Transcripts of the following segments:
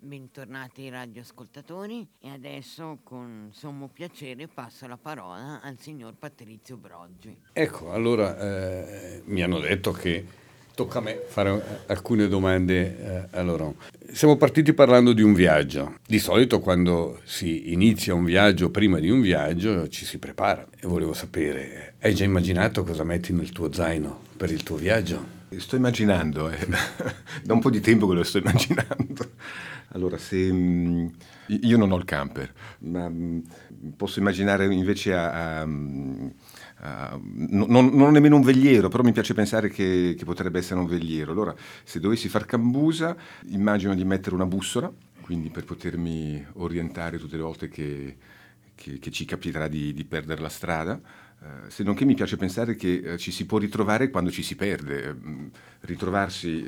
Bentornati radioascoltatori e adesso con sommo piacere passo la parola al signor Patrizio Broggi. Ecco, allora eh, mi hanno detto che tocca a me fare alcune domande eh, a loro. Siamo partiti parlando di un viaggio. Di solito quando si inizia un viaggio, prima di un viaggio, ci si prepara. E volevo sapere, hai già immaginato cosa metti nel tuo zaino per il tuo viaggio? Sto immaginando, eh. da un po' di tempo che lo sto immaginando. Allora, se mm, io non ho il camper, ma mm, posso immaginare invece a, a, a non, non, nemmeno un vegliero, però mi piace pensare che, che, potrebbe essere un vegliero. Allora, se dovessi far cambusa, immagino di mettere una bussola, quindi per potermi orientare tutte le volte che, che, che ci capiterà di, di, perdere la strada. Uh, se non che mi piace pensare che uh, ci si può ritrovare quando ci si perde. Uh, ritrovarsi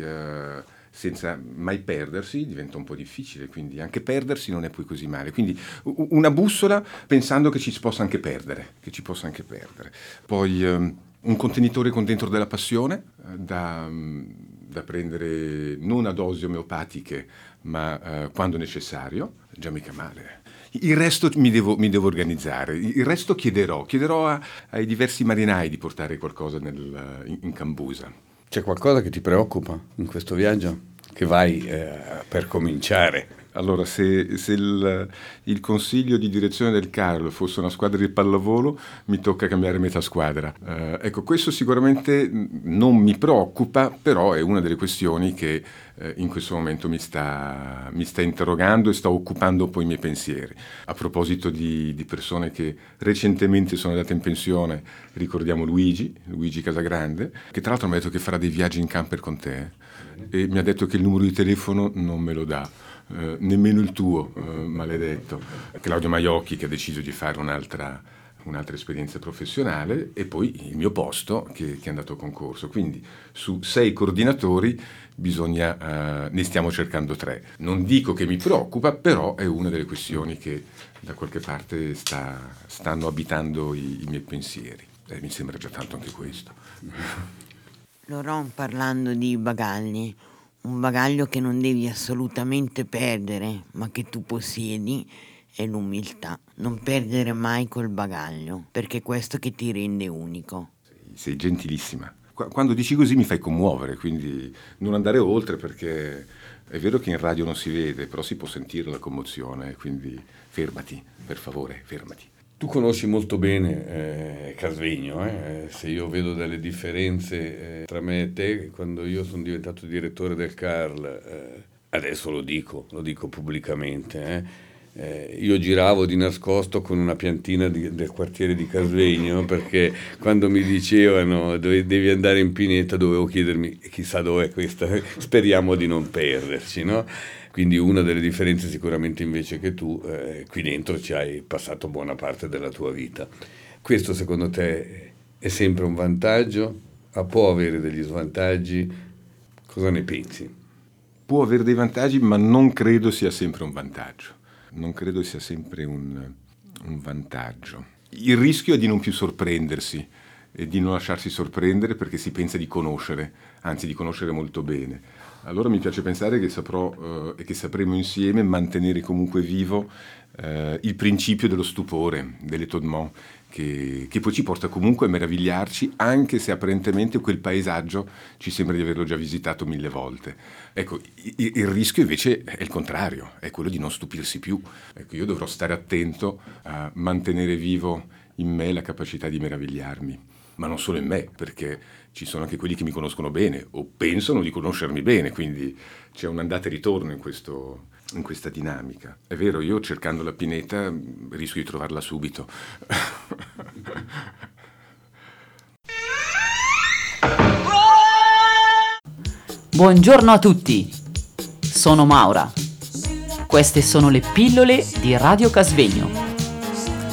senza mai perdersi diventa un po' difficile, quindi anche perdersi non è poi così male. Quindi una bussola pensando che ci si possa anche perdere, che ci possa anche perdere. Poi um, un contenitore con dentro della passione da, um, da, prendere non a dosi omeopatiche, ma uh, quando necessario, già mica male. Il resto mi devo, mi devo, organizzare, il resto chiederò, chiederò a, ai diversi marinai di portare qualcosa nel, in, in cambusa. C'è qualcosa che ti preoccupa in questo viaggio? Che vai eh, per cominciare? Allora, se, se il, il, consiglio di direzione del Carlo fosse una squadra di pallavolo, mi tocca cambiare metà squadra. Uh, ecco, questo sicuramente non mi preoccupa, però è una delle questioni che uh, in questo momento mi sta, mi sta, interrogando e sta occupando un po' i miei pensieri. A proposito di, di persone che recentemente sono andate in pensione, ricordiamo Luigi, Luigi Casagrande, che tra l'altro mi ha detto che farà dei viaggi in camper con te e mi ha detto che il numero di telefono non me lo dà. Eh, nemmeno il tuo, eh, maledetto. Claudio Maiocchi che ha deciso di fare un'altra, un'altra esperienza professionale e poi il mio posto che, che, è andato a concorso. Quindi su sei coordinatori bisogna, uh, ne stiamo cercando tre. Non dico che mi preoccupa, però è una delle questioni che da qualche parte sta, stanno abitando i, i miei pensieri. Eh, mi sembra già tanto anche questo. Loron parlando di bagagli, un bagaglio che non devi assolutamente perdere, ma che tu possiedi, è l'umiltà. Non perdere mai quel bagaglio, perché è questo che ti rende unico. Sei, sei gentilissima. Quando dici così mi fai commuovere, quindi non andare oltre perché è vero che in radio non si vede, però si può sentire la commozione, quindi fermati, per favore, fermati. Tu conosci molto bene eh, Casvegno, eh? se io vedo delle differenze eh, tra me e te, quando io sono diventato direttore del CARL, eh, adesso lo dico, lo dico pubblicamente, eh, io giravo di nascosto con una piantina di, del quartiere di Casvegno perché quando mi dicevano dove, devi andare in pineta dovevo chiedermi chissà dov'è questa, speriamo di non perderci, no? Quindi una delle differenze sicuramente invece che tu eh, qui dentro ci hai passato buona parte della tua vita. Questo secondo te è sempre un vantaggio? Ah, può avere degli svantaggi? Cosa ne pensi? Può avere dei vantaggi, ma non credo sia sempre un vantaggio. Non credo sia sempre un, un vantaggio. Il rischio è di non più sorprendersi e di non lasciarsi sorprendere perché si pensa di conoscere, anzi di conoscere molto bene allora mi piace pensare che saprò eh, e che sapremo insieme mantenere comunque vivo eh, il principio dello stupore, dell'étonnement, che, che, poi ci porta comunque a meravigliarci, anche se apparentemente quel paesaggio ci sembra di averlo già visitato mille volte. Ecco, il, il rischio invece è il contrario, è quello di non stupirsi più. Ecco, io dovrò stare attento a mantenere vivo in me la capacità di meravigliarmi ma non solo in me, perché ci sono anche quelli che mi conoscono bene o pensano di conoscermi bene, quindi c'è un andata e ritorno in, questo, in questa dinamica. È vero, io cercando la pineta rischio di trovarla subito. Buongiorno a tutti, sono Maura. Queste sono le pillole di Radio Casvegno.